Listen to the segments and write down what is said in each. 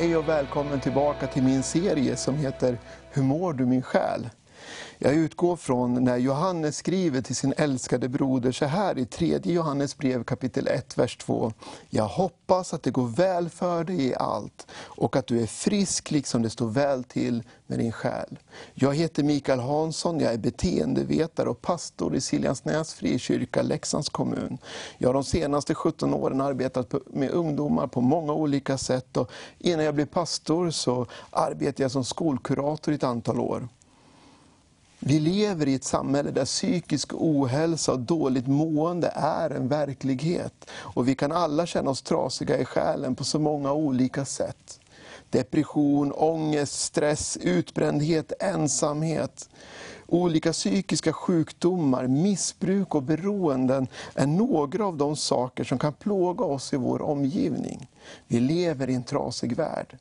Hej och välkommen tillbaka till min serie som heter Hur mår du min själ? Jag utgår från när Johannes skriver till sin älskade broder så här i tredje Johannes brev kapitel 1, vers 2. Jag hoppas att det går väl för dig i allt och att du är frisk liksom det står väl till med din själ. Jag heter Mikael Hansson, jag är beteendevetare och pastor i Siljansnäs frikyrka, Leksands kommun. Jag har de senaste 17 åren arbetat med ungdomar på många olika sätt och innan jag blev pastor så arbetade jag som skolkurator i ett antal år. Vi lever i ett samhälle där psykisk ohälsa och dåligt mående är en verklighet. Och vi kan alla känna oss trasiga i själen på så många olika sätt. Depression, ångest, stress, utbrändhet, ensamhet. Olika psykiska sjukdomar, missbruk och beroenden är några av de saker som kan plåga oss i vår omgivning. Vi lever i en trasig värld.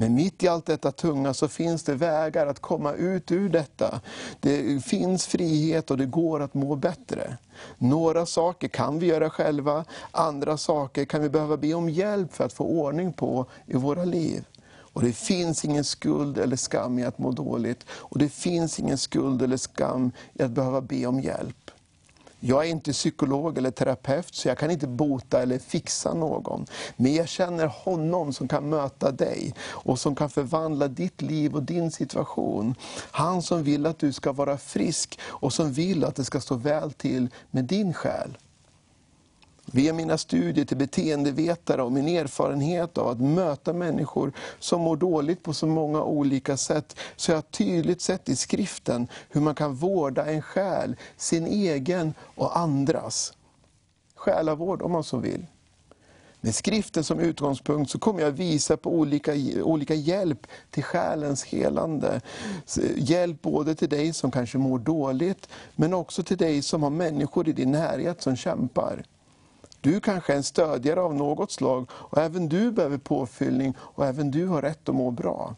Men mitt i allt detta tunga så finns det vägar att komma ut ur detta. Det finns frihet och det går att må bättre. Några saker kan vi göra själva, andra saker kan vi behöva be om hjälp för att få ordning på i våra liv. Och Det finns ingen skuld eller skam i att må dåligt. Och det finns ingen skuld eller skam i att behöva be om hjälp. Jag är inte psykolog eller terapeut, så jag kan inte bota eller fixa någon. Men jag känner honom som kan möta dig och som kan förvandla ditt liv och din situation. Han som vill att du ska vara frisk och som vill att det ska stå väl till med din själ. Via mina studier till beteendevetare och min erfarenhet av att möta människor som mår dåligt på så många olika sätt, så jag har tydligt sett i skriften hur man kan vårda en själ, sin egen och andras. Själavård om man så vill. Med skriften som utgångspunkt så kommer jag visa på olika, olika hjälp till själens helande. Hjälp både till dig som kanske mår dåligt, men också till dig som har människor i din närhet som kämpar. Du kanske är en stödjare av något slag och även du behöver påfyllning och även du har rätt att må bra.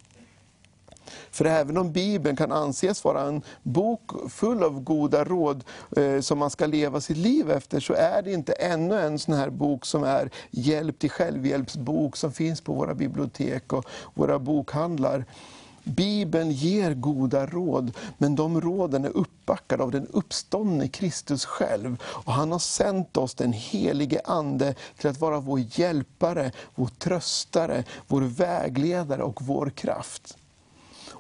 För även om Bibeln kan anses vara en bok full av goda råd eh, som man ska leva sitt liv efter, så är det inte ännu en sån här bok som är hjälp till självhjälpsbok som finns på våra bibliotek och våra bokhandlar. Bibeln ger goda råd, men de råden är uppbackade av den uppståndne Kristus själv. Och han har sänt oss den helige Ande till att vara vår hjälpare, vår tröstare, vår vägledare och vår kraft.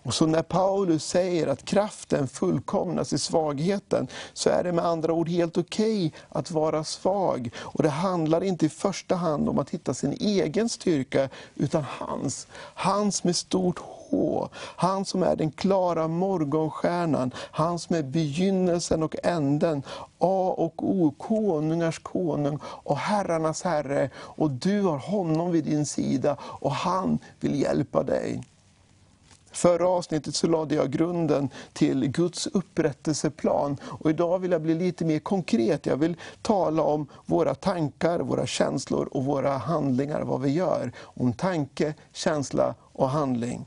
Och så när Paulus säger att kraften fullkomnas i svagheten, så är det med andra ord helt okej okay att vara svag. Och det handlar inte i första hand om att hitta sin egen styrka, utan hans. Hans med stort H. Han som är den klara morgonstjärnan, han som är begynnelsen och änden, A och O, konungars konung och herrarnas herre. Och du har honom vid din sida och han vill hjälpa dig. Förra avsnittet så lade jag grunden till Guds upprättelseplan. Och idag vill jag bli lite mer konkret. Jag vill tala om våra tankar, våra känslor och våra handlingar, vad vi gör. Om tanke, känsla och handling.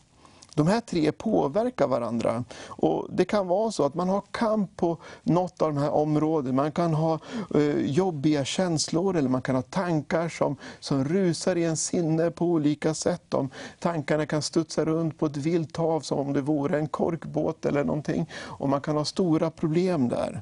De här tre påverkar varandra. Och Det kan vara så att man har kamp på något av de här områdena. Man kan ha eh, jobbiga känslor eller man kan ha tankar som, som rusar i en sinne på olika sätt. De tankarna kan studsa runt på ett vilt hav som om det vore en korkbåt eller någonting. Och man kan ha stora problem där.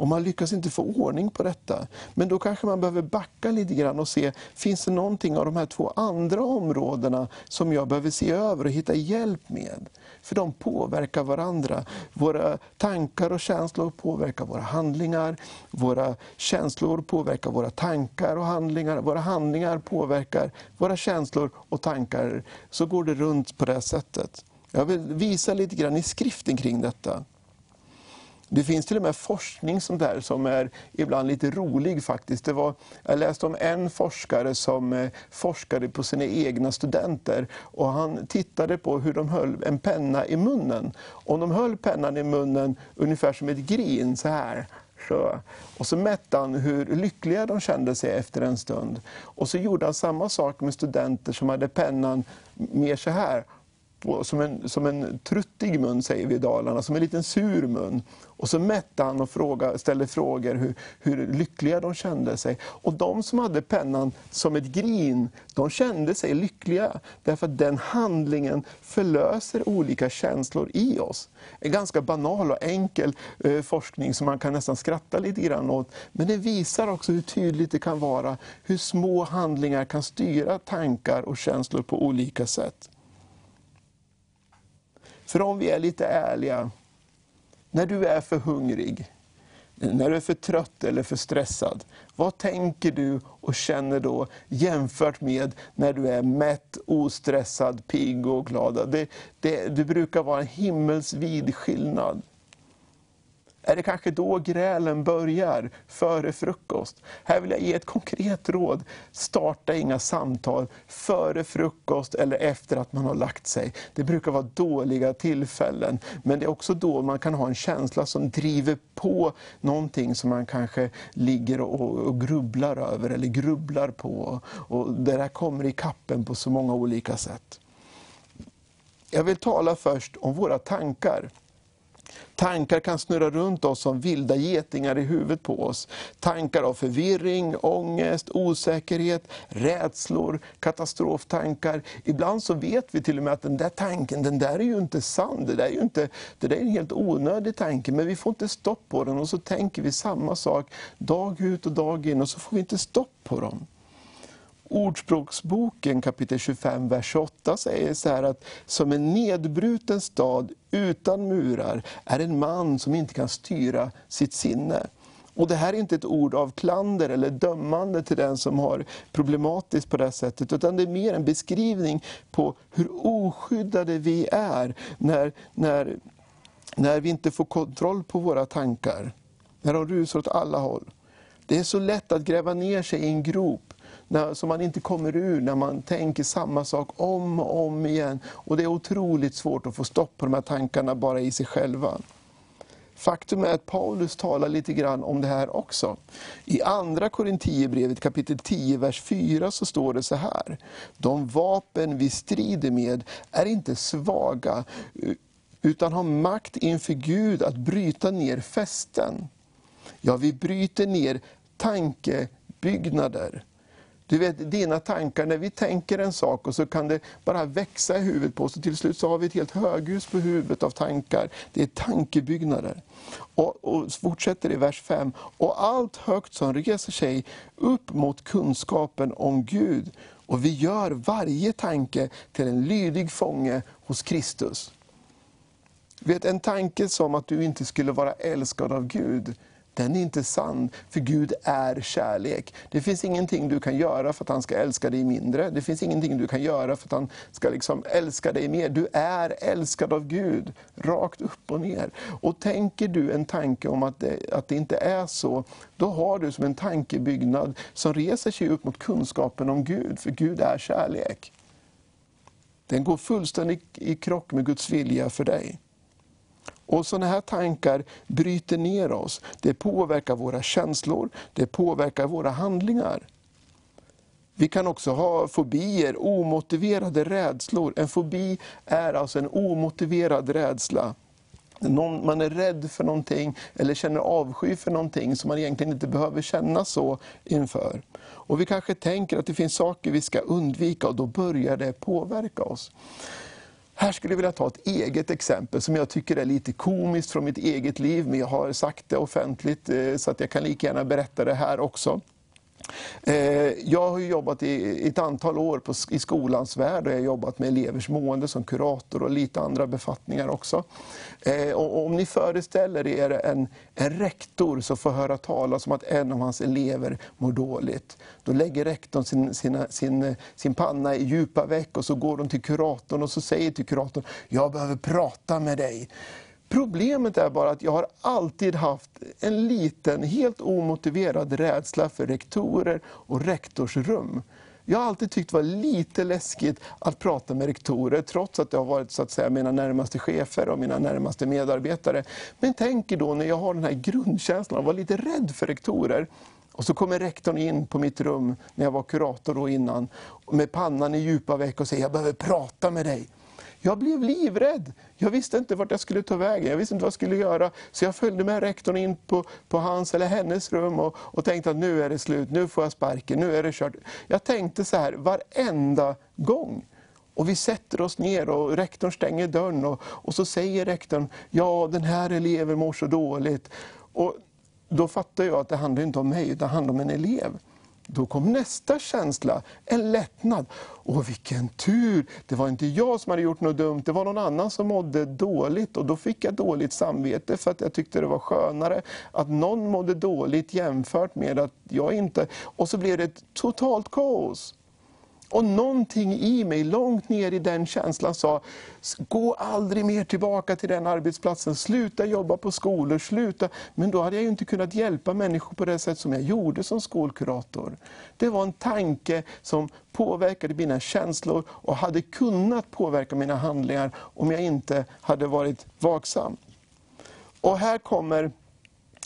Och man lyckas inte få ordning på detta. Men då kanske man behöver backa lite grann och se, finns det någonting av de här två andra områdena som jag behöver se över och hitta hjälp med? För de påverkar varandra. Våra tankar och känslor påverkar våra handlingar. Våra känslor påverkar våra tankar och handlingar. Våra handlingar påverkar våra känslor och tankar. Så går det runt på det sättet. Jag vill visa lite grann i skriften kring detta. Det finns till och med forskning som, där, som är ibland lite rolig faktiskt. Det var, jag läste om en forskare som eh, forskade på sina egna studenter. Och Han tittade på hur de höll en penna i munnen. Om de höll pennan i munnen ungefär som ett grin, så här. Så. Och så mätte han hur lyckliga de kände sig efter en stund. Och så gjorde han samma sak med studenter som hade pennan mer så här på, som, en, som en truttig mun, säger vi i Dalarna, som en liten sur mun. Och så mätte han och fråga, ställde frågor hur, hur lyckliga de kände sig. Och de som hade pennan som ett grin, de kände sig lyckliga. Därför att den handlingen förlöser olika känslor i oss. En ganska banal och enkel eh, forskning som man kan nästan skratta lite grann åt. Men det visar också hur tydligt det kan vara, hur små handlingar kan styra tankar och känslor på olika sätt. För om vi är lite ärliga, när du är för hungrig, när du är för trött eller för stressad, vad tänker du och känner då jämfört med när du är mätt, ostressad, pigg och glad? Det, det, det brukar vara en himmelsvid skillnad. Är det kanske då grälen börjar, före frukost? Här vill jag ge ett konkret råd. Starta inga samtal före frukost eller efter att man har lagt sig. Det brukar vara dåliga tillfällen, men det är också då man kan ha en känsla som driver på någonting som man kanske ligger och, och grubblar över eller grubblar på. Och det där kommer i kappen på så många olika sätt. Jag vill tala först om våra tankar. Tankar kan snurra runt oss som vilda getingar i huvudet på oss. Tankar av förvirring, ångest, osäkerhet, rädslor, katastroftankar. Ibland så vet vi till och med att den där tanken, den där är ju inte sann. Det där är, ju inte, det där är en helt onödig tanke, men vi får inte stopp på den. Och så tänker vi samma sak dag ut och dag in och så får vi inte stopp på dem. Ordspråksboken kapitel 25, vers 28 säger så här att som en nedbruten stad utan murar är en man som inte kan styra sitt sinne. Och Det här är inte ett ord av klander eller dömande till den som har problematiskt på det sättet, utan det är mer en beskrivning på hur oskyddade vi är när, när, när vi inte får kontroll på våra tankar. När de rusar åt alla håll. Det är så lätt att gräva ner sig i en grop när, som man inte kommer ur när man tänker samma sak om och om igen. Och Det är otroligt svårt att få stopp på de här tankarna bara i sig själva. Faktum är att Paulus talar lite grann om det här också. I andra Korinthierbrevet kapitel 10, vers 4 så står det så här. De vapen vi strider med är inte svaga, utan har makt inför Gud att bryta ner fästen. Ja, vi bryter ner tankebyggnader. Du vet, dina tankar, när vi tänker en sak och så kan det bara växa i huvudet på oss och till slut så har vi ett helt höghus på huvudet av tankar. Det är tankebyggnader. Och, och fortsätter i vers 5. Och allt högt som reser sig upp mot kunskapen om Gud. Och vi gör varje tanke till en lydig fånge hos Kristus. Vet, en tanke som att du inte skulle vara älskad av Gud, den är inte sann, för Gud är kärlek. Det finns ingenting du kan göra för att han ska älska dig mindre. Det finns ingenting du kan göra för att han ska liksom älska dig mer. Du är älskad av Gud, rakt upp och ner. Och tänker du en tanke om att det, att det inte är så, då har du som en tankebyggnad som reser sig upp mot kunskapen om Gud, för Gud är kärlek. Den går fullständigt i krock med Guds vilja för dig. Och Sådana här tankar bryter ner oss. Det påverkar våra känslor, det påverkar våra handlingar. Vi kan också ha fobier, omotiverade rädslor. En fobi är alltså en omotiverad rädsla. Någon, man är rädd för någonting eller känner avsky för någonting som man egentligen inte behöver känna så inför. Och Vi kanske tänker att det finns saker vi ska undvika och då börjar det påverka oss. Här skulle jag vilja ta ett eget exempel som jag tycker är lite komiskt från mitt eget liv, men jag har sagt det offentligt eh, så att jag kan lika gärna berätta det här också. Eh, jag har jobbat i ett antal år i skolans värld och jag har jobbat med elevers mående som kurator och lite andra befattningar också. Eh, och om ni föreställer er en, en rektor som får höra talas om att en av hans elever mår dåligt. Då lägger rektorn sin, sina, sin, sin panna i djupa veck och så går de till kuratorn och så säger till kuratorn, jag behöver prata med dig. Problemet är bara att jag har alltid haft en liten, helt omotiverad rädsla för rektorer och rektorsrum. Jag har alltid tyckt det var lite läskigt att prata med rektorer, trots att det har varit så att säga, mina närmaste chefer och mina närmaste medarbetare. Men tänk er då när jag har den här grundkänslan av att vara lite rädd för rektorer. Och så kommer rektorn in på mitt rum, när jag var kurator då innan, med pannan i djupa veck och säger, jag behöver prata med dig. Jag blev livrädd. Jag visste inte vart jag skulle ta vägen, jag visste inte vad jag skulle göra. Så jag följde med rektorn in på, på hans eller hennes rum och, och tänkte att nu är det slut, nu får jag sparken, nu är det kört. Jag tänkte så här varenda gång. Och vi sätter oss ner och rektorn stänger dörren och, och så säger rektorn, ja den här eleven mår så dåligt. Och då fattar jag att det handlar inte om mig, utan det handlar om en elev. Då kom nästa känsla, en lättnad. Åh vilken tur! Det var inte jag som hade gjort något dumt, det var någon annan som mådde dåligt. Och då fick jag dåligt samvete för att jag tyckte det var skönare att någon mådde dåligt jämfört med att jag inte... Och så blev det ett totalt kaos. Och någonting i mig, långt ner i den känslan sa, gå aldrig mer tillbaka till den arbetsplatsen, sluta jobba på skolor, sluta. Men då hade jag ju inte kunnat hjälpa människor på det sätt som jag gjorde som skolkurator. Det var en tanke som påverkade mina känslor och hade kunnat påverka mina handlingar om jag inte hade varit vaksam. Och här kommer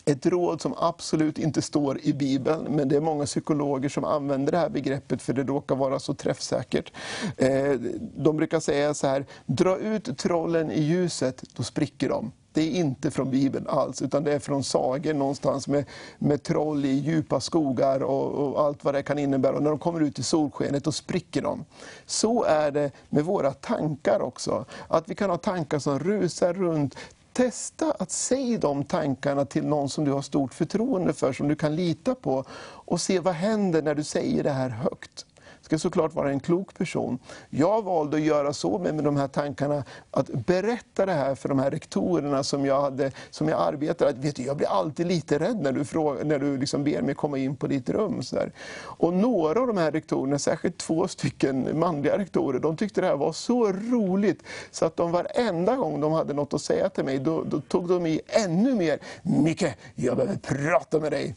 ett råd som absolut inte står i Bibeln, men det är många psykologer som använder det här begreppet för det råkar vara så träffsäkert. Eh, de brukar säga så här, dra ut trollen i ljuset, då spricker de. Det är inte från Bibeln alls, utan det är från sagor någonstans med, med troll i djupa skogar och, och, allt vad det kan innebära. Och när de kommer ut i solskenet, då spricker de. Så är det med våra tankar också. Att vi kan ha tankar som rusar runt, Testa att säga de tankarna till någon som du har stort förtroende för, som du kan lita på. Och se vad händer när du säger det här högt ska såklart vara en klok person. Jag valde att göra så med, de här tankarna, att berätta det här för de här rektorerna som jag, hade, som jag arbetade vet du, Jag blir alltid lite rädd när du, frågar, när du liksom ber mig komma in på ditt rum. Så där. Och några av de här rektorerna, särskilt två stycken manliga rektorer, de tyckte det här var så roligt så att de varenda gång de hade något att säga till mig, då, då tog de i ännu mer. Micke, jag behöver prata med dig.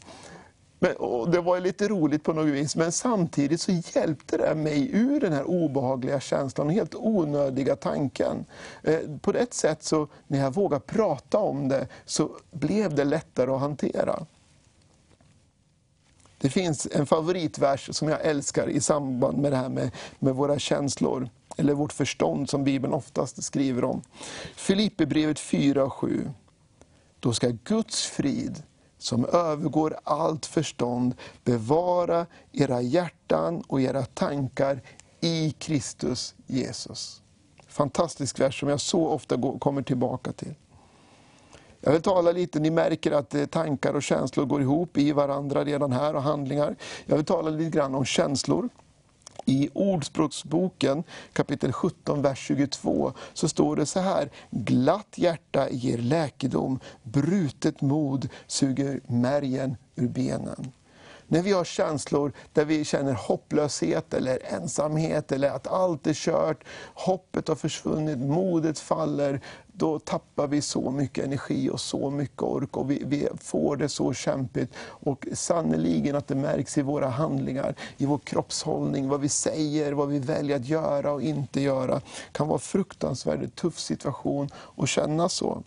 Men, det var lite roligt på något vis, men samtidigt så hjälpte det mig ur den här obehagliga känslan, och helt onödiga tanken. Eh, på ett sätt, så när jag vågade prata om det, så blev det lättare att hantera. Det finns en favoritvers som jag älskar i samband med det här med, med våra känslor, eller vårt förstånd som Bibeln oftast skriver om. Filipperbrevet 4 och 7. Då ska Guds frid, som övergår allt förstånd, bevara era hjärtan och era tankar i Kristus Jesus. Fantastisk vers som jag så ofta kommer tillbaka till. Jag vill tala lite, ni märker att eh, tankar och känslor går ihop i varandra redan här och handlingar. Jag vill tala lite grann om känslor. I Ordspråksboken kapitel 17, vers 22 så står det så här. Glatt hjärta ger läkedom, brutet mod suger märgen ur benen. När vi har känslor där vi känner hopplöshet eller ensamhet eller att allt är kört, hoppet har försvunnit, modet faller, då tappar vi så mycket energi och så mycket ork och vi, vi får det så kämpigt. Och sannoliken att det märks i våra handlingar, i vår kroppshållning, vad vi säger, vad vi väljer att göra och inte göra. kan vara en fruktansvärt tuff situation att känna så.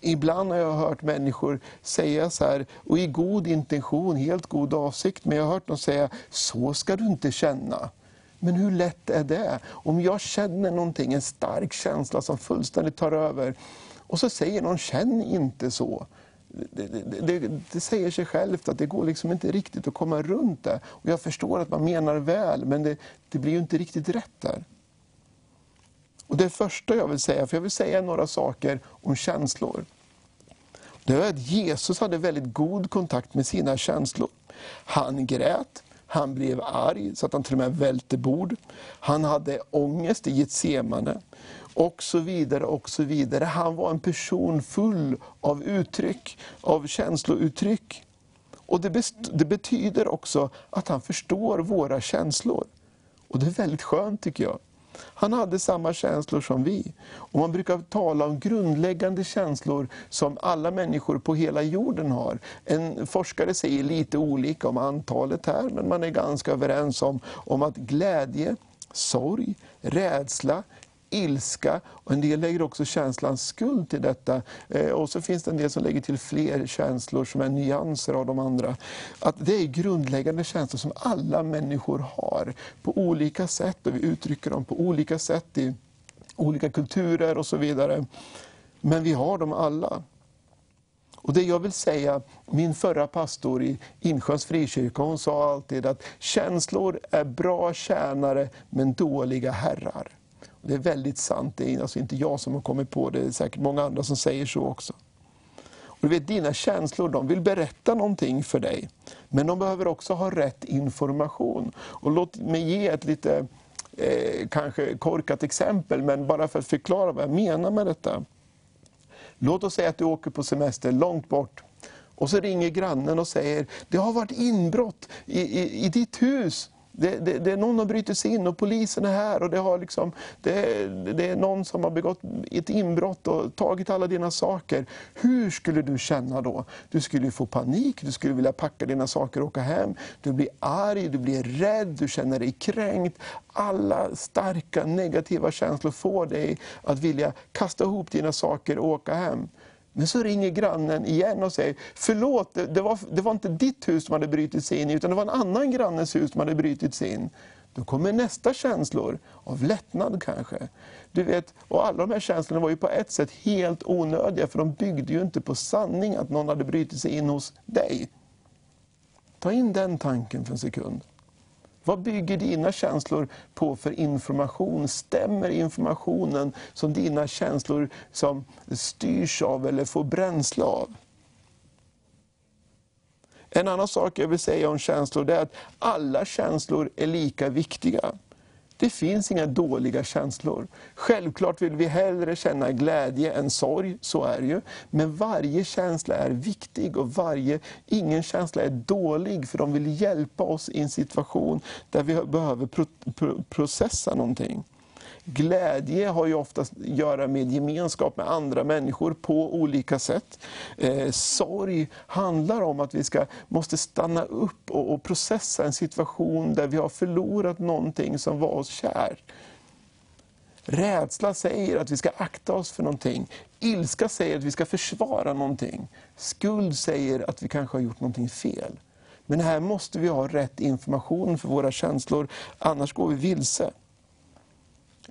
Ibland har jag hört människor säga så här, och i god intention, helt god avsikt, men jag har hört dem säga, så ska du inte känna. Men hur lätt är det? Om jag känner någonting, en stark känsla som fullständigt tar över, och så säger någon, känn inte så. Det, det, det, det, säger sig självt att det går liksom inte riktigt att komma runt det. Och jag förstår att man menar väl, men det, det blir ju inte riktigt rätt där. Och Det första jag vill säga, för jag vill säga några saker om känslor. Det är att Jesus hade väldigt god kontakt med sina känslor. Han grät, han blev arg så att han till och med välte bord. Han hade ångest i Getsemane och så vidare. och så vidare. Han var en person full av uttryck, av känslouttryck. Och det, det betyder också att han förstår våra känslor. Och det är väldigt skönt tycker jag. Han hade samma känslor som vi. Och man brukar tala om grundläggande känslor som alla människor på hela jorden har. En forskare säger lite olika om antalet här, men man är ganska överens om, om att glädje, sorg, rädsla, ilska och en del lägger också känslan skuld till detta. Eh, och så finns det en del som lägger till fler känslor som är nyanser av de andra. Att det är grundläggande känslor som alla människor har på olika sätt och vi uttrycker dem på olika sätt i olika kulturer och så vidare. Men vi har dem alla. Och det jag vill säga, min förra pastor i Insjöns frikyrka, hon sa alltid att känslor är bra tjänare men dåliga herrar. Det är väldigt sant, det är alltså inte jag som har kommit på det, det är säkert många andra som säger så också. Och du vet, dina känslor de vill berätta någonting för dig, men de behöver också ha rätt information. Och låt mig ge ett lite eh, kanske korkat exempel, men bara för att förklara vad jag menar med detta. Låt oss säga att du åker på semester långt bort, och så ringer grannen och säger, det har varit inbrott i, i, i ditt hus. Det, det, det, är någon har brutit sig in och polisen är här och det, har liksom, det, det, är någon som har begått ett inbrott och tagit alla dina saker. Hur skulle du känna då? Du skulle få panik, du skulle vilja packa dina saker och åka hem. Du blir arg, du blir rädd, du känner dig kränkt. Alla starka negativa känslor får dig att vilja kasta ihop dina saker och åka hem. Men så ringer grannen igen och säger, förlåt, det var, det var inte ditt hus som hade brutit sig in utan det var en annan grannes hus som hade brutit sig in. Då kommer nästa känslor, av lättnad kanske. Du vet, och alla de här känslorna var ju på ett sätt helt onödiga, för de byggde ju inte på sanning att någon hade brutit sig in hos dig. Ta in den tanken för en sekund. Vad bygger dina känslor på för information? Stämmer informationen som dina känslor som styrs av eller får bränsle av? En annan sak jag vill säga om känslor är att alla känslor är lika viktiga. Det finns inga dåliga känslor. Självklart vill vi hellre känna glädje än sorg, så är det ju. Men varje känsla är viktig och varje, ingen känsla är dålig, för de vill hjälpa oss i en situation där vi behöver pro, pro, processa någonting. Glädje har ju oftast att göra med gemenskap med andra människor på olika sätt. Eh, sorg handlar om att vi ska, måste stanna upp och, och processa en situation där vi har förlorat någonting som var oss kär. Rädsla säger att vi ska akta oss för någonting. Ilska säger att vi ska försvara någonting. Skuld säger att vi kanske har gjort någonting fel. Men här måste vi ha rätt information för våra känslor, annars går vi vilse.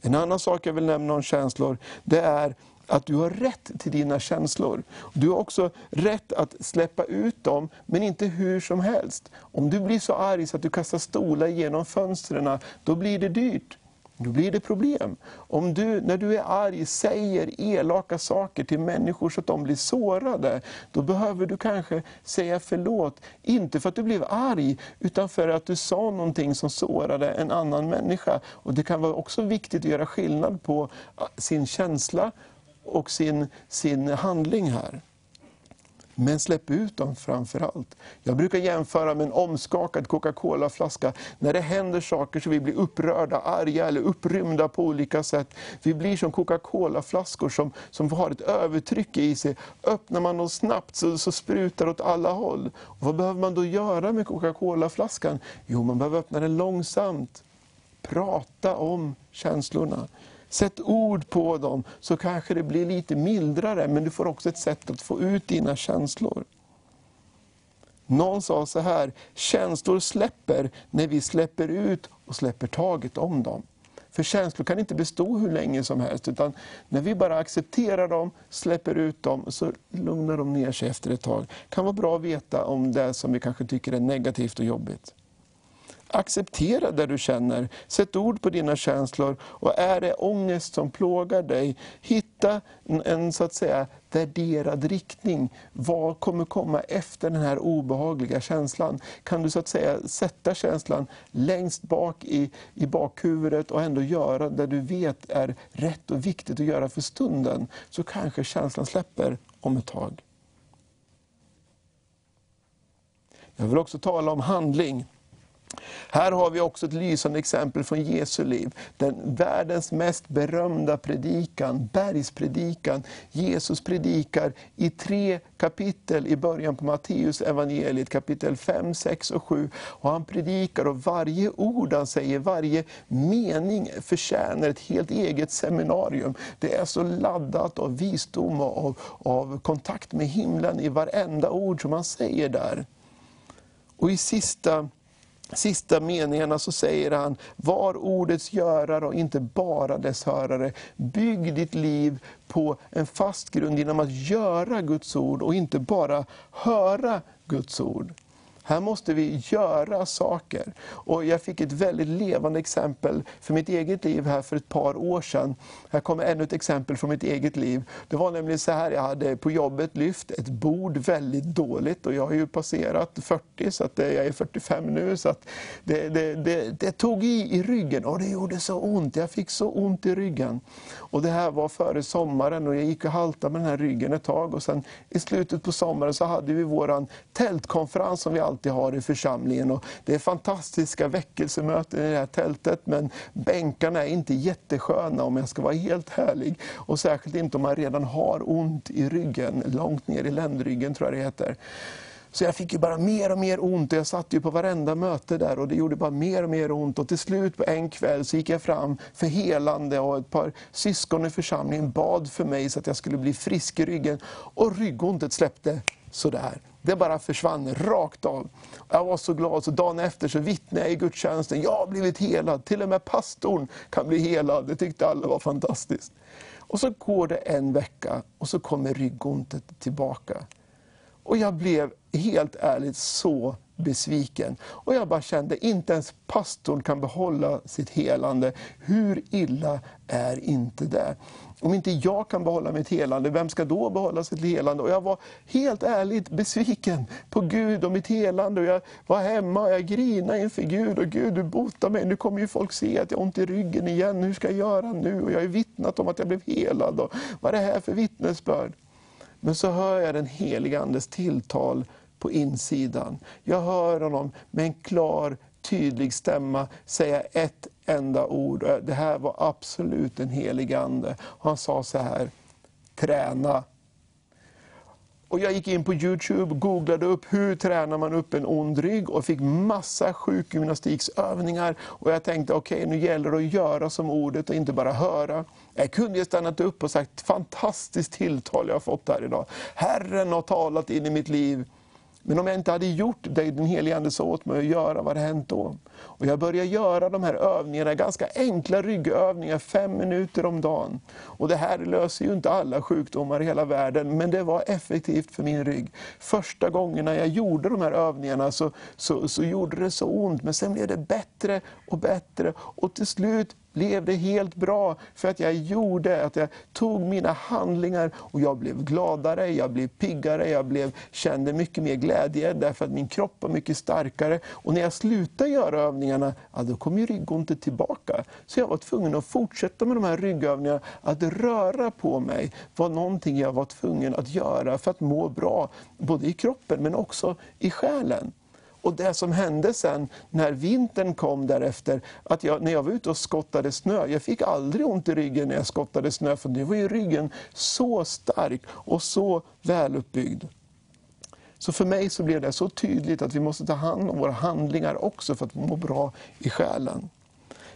En annan sak jag vill nämna om känslor, det är att du har rätt till dina känslor. Du har också rätt att släppa ut dem, men inte hur som helst. Om du blir så arg så att du kastar stolar genom fönstren, då blir det dyrt. Då blir det problem. Om du, när du är arg, säger elaka saker till människor så att de blir sårade, då behöver du kanske säga förlåt. Inte för att du blev arg, utan för att du sa någonting som sårade en annan människa. Och Det kan vara också viktigt att göra skillnad på ah, sin känsla och sin, sin handling här. Men släpp ut dem framför allt. Jag brukar jämföra med en omskakad Coca-Cola-flaska. När det händer saker så vi blir upprörda, arga eller upprymda på olika sätt. Vi blir som Coca-Cola-flaskor som, som har ett övertryck i sig. Öppnar man dem snabbt så, så sprutar det åt alla håll. Och vad behöver man då göra med Coca-Cola-flaskan? Jo, man behöver öppna den långsamt. Prata om känslorna. Sätt ord på dem, så kanske det blir lite mildare, men du får också ett sätt att få ut dina känslor. Någon sa så här, känslor släpper när vi släpper ut och släpper taget om dem. För känslor kan inte bestå hur länge som helst, utan när vi bara accepterar dem, släpper ut dem, så lugnar de ner sig efter ett tag. Det kan vara bra att veta om det som vi kanske tycker är negativt och jobbigt. Acceptera det du känner, sätt ord på dina känslor och är det ångest som plågar dig, hitta en så att säga värderad riktning. Vad kommer komma efter den här obehagliga känslan? Kan du så att säga sätta känslan längst bak i, i bakhuvudet och ändå göra det du vet är rätt och viktigt att göra för stunden, så kanske känslan släpper om ett tag. Jag vill också tala om handling. Här har vi också ett lysande exempel från Jesu liv. Den världens mest berömda predikan, bergspredikan. Jesus predikar i tre kapitel i början på Matteus evangeliet, kapitel 5, 6 och 7. Och han predikar och varje ord han säger, varje mening förtjänar ett helt eget seminarium. Det är så laddat av visdom och av, av kontakt med himlen i varenda ord som han säger där. Och i sista sista meningarna så säger han, var ordets görare och inte bara dess hörare. Bygg ditt liv på en fast grund genom att göra Guds ord och inte bara höra Guds ord. Här måste vi göra saker. Och jag fick ett väldigt levande exempel för mitt eget liv här för ett par år sedan. Här kommer ännu ett exempel från mitt eget liv. Det var nämligen så här, jag hade på jobbet lyft ett bord väldigt dåligt och jag har ju passerat 40 så att jag är 45 nu. så att det, det, det, det tog i i ryggen och det gjorde så ont. Jag fick så ont i ryggen. Och Det här var före sommaren och jag gick och haltade med den här ryggen ett tag. Och sen I slutet på sommaren så hade vi vår tältkonferens som vi alltid alltid har i församlingen. Och det är fantastiska väckelsemöten i det här tältet men bänkarna är inte jättesköna om jag ska vara helt härlig. Och Särskilt inte om man redan har ont i ryggen, långt ner i ländryggen tror jag det heter. Så jag fick ju bara mer och mer ont och jag satt ju på varenda möte där och det gjorde bara mer och mer ont. Och till slut på en kväll så gick jag fram för helande och ett par syskon i församlingen bad för mig så att jag skulle bli frisk i ryggen. Och ryggontet släppte sådär. Det bara försvann rakt av. Jag var så glad, så dagen efter så vittnade jag i gudstjänsten. Jag har blivit helad, till och med pastorn kan bli helad. Det tyckte alla var fantastiskt. Och så går det en vecka och så kommer ryggontet tillbaka. Och jag blev helt ärligt så besviken. Och jag bara kände, inte ens pastorn kan behålla sitt helande. Hur illa är inte det? Om inte jag kan behålla mitt helande, vem ska då behålla sitt helande? Och jag var helt ärligt besviken på Gud och mitt helande. Och jag var hemma och jag grinade inför Gud. Och Gud, du botar mig. Nu kommer ju folk se att jag har ont i ryggen igen. Hur ska jag göra nu? Och jag har ju vittnat om att jag blev helad. Och vad är det här för vittnesbörd? Men så hör jag den helige Andes tilltal på insidan. Jag hör honom med en klar, tydlig stämma säga ett enda ord. Det här var absolut en helig Ande. Han sa så här, träna. Och jag gick in på Youtube, googlade upp hur tränar man upp en ond rygg och fick massa sjukgymnastiksövningar. Och jag tänkte okej, okay, nu gäller det att göra som ordet och inte bara höra. Jag kunde ju stannat upp och sagt, fantastiskt tilltal jag har fått här idag. Herren har talat in i mitt liv. Men om jag inte hade gjort det den helige Ande sa åt mig att göra, vad hade hänt då? Och jag började göra de här övningarna, ganska enkla ryggövningar, fem minuter om dagen. Och det här löser ju inte alla sjukdomar i hela världen, men det var effektivt för min rygg. Första gångerna jag gjorde de här övningarna så, så, så gjorde det så ont, men sen blev det bättre och bättre. Och till slut blev det helt bra för att jag gjorde, att jag tog mina handlingar och jag blev gladare, jag blev piggare, jag blev, kände mycket mer glädje därför att min kropp var mycket starkare. Och när jag slutade göra övningarna, ja, då kom ju ryggontet tillbaka. Så jag var tvungen att fortsätta med de här ryggövningarna. Att röra på mig var någonting jag var tvungen att göra för att må bra, både i kroppen men också i själen. Och det som hände sen när vintern kom därefter, att jag, när jag var ute och skottade snö, jag fick aldrig ont i ryggen när jag skottade snö, för nu var ju ryggen så stark och så väluppbyggd. Så för mig så blev det så tydligt att vi måste ta hand om våra handlingar också för att må bra i själen.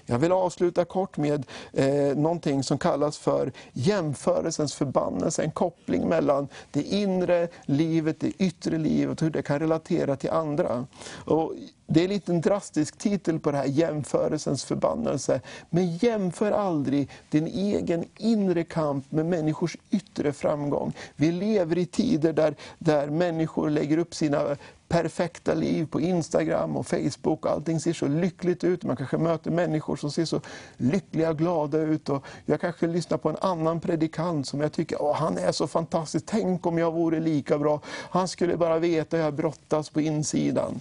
Jag vill avsluta kort med eh, någonting som kallas för jämförelsens förbannelse. En koppling mellan det inre livet, det yttre livet och hur det kan relatera till andra. Och det är en liten drastisk titel på det här, jämförelsens förbannelse. Men jämför aldrig din egen inre kamp med människors yttre framgång. Vi lever i tider där, där människor lägger upp sina perfekta liv på Instagram och Facebook. Allting ser så lyckligt ut. Man kanske möter människor som ser så lyckliga och glada ut. Och jag kanske lyssnar på en annan predikant som jag tycker Åh, han är så fantastisk. Tänk om jag vore lika bra. Han skulle bara veta hur jag brottas på insidan.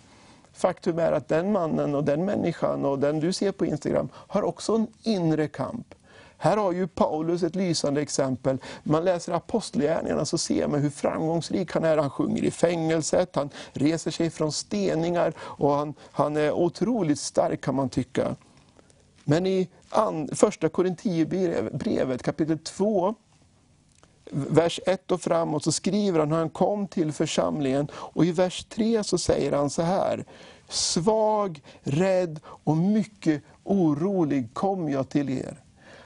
Faktum är att den mannen och den människan och den du ser på Instagram har också en inre kamp. Här har ju Paulus ett lysande exempel. Man läser Apostlagärningarna så ser man hur framgångsrik han är. Han sjunger i fängelset, han reser sig från steningar och han, han är otroligt stark kan man tycka. Men i an, första Korinthierbrevet kapitel 2, vers 1 och framåt så skriver han hur han kom till församlingen och i vers 3 så säger han så här. Svag, rädd och mycket orolig kom jag till er.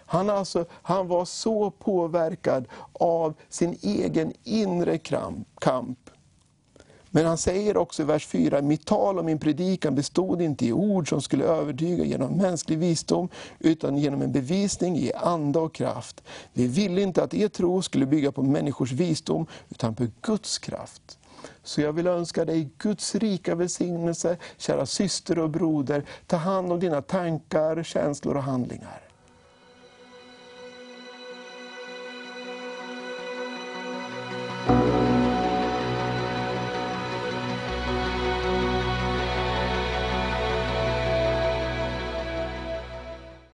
Han, alltså, han var så påverkad av sin egen inre kamp. Men han säger också i vers 4, mitt tal och min predikan bestod inte i ord som skulle övertyga genom mänsklig visdom, utan genom en bevisning i anda och kraft. Vi ville inte att er tro skulle bygga på människors visdom, utan på Guds kraft. Så jag vill önska dig Guds rika välsignelse, kära syster och broder. Ta hand om dina tankar, känslor och handlingar.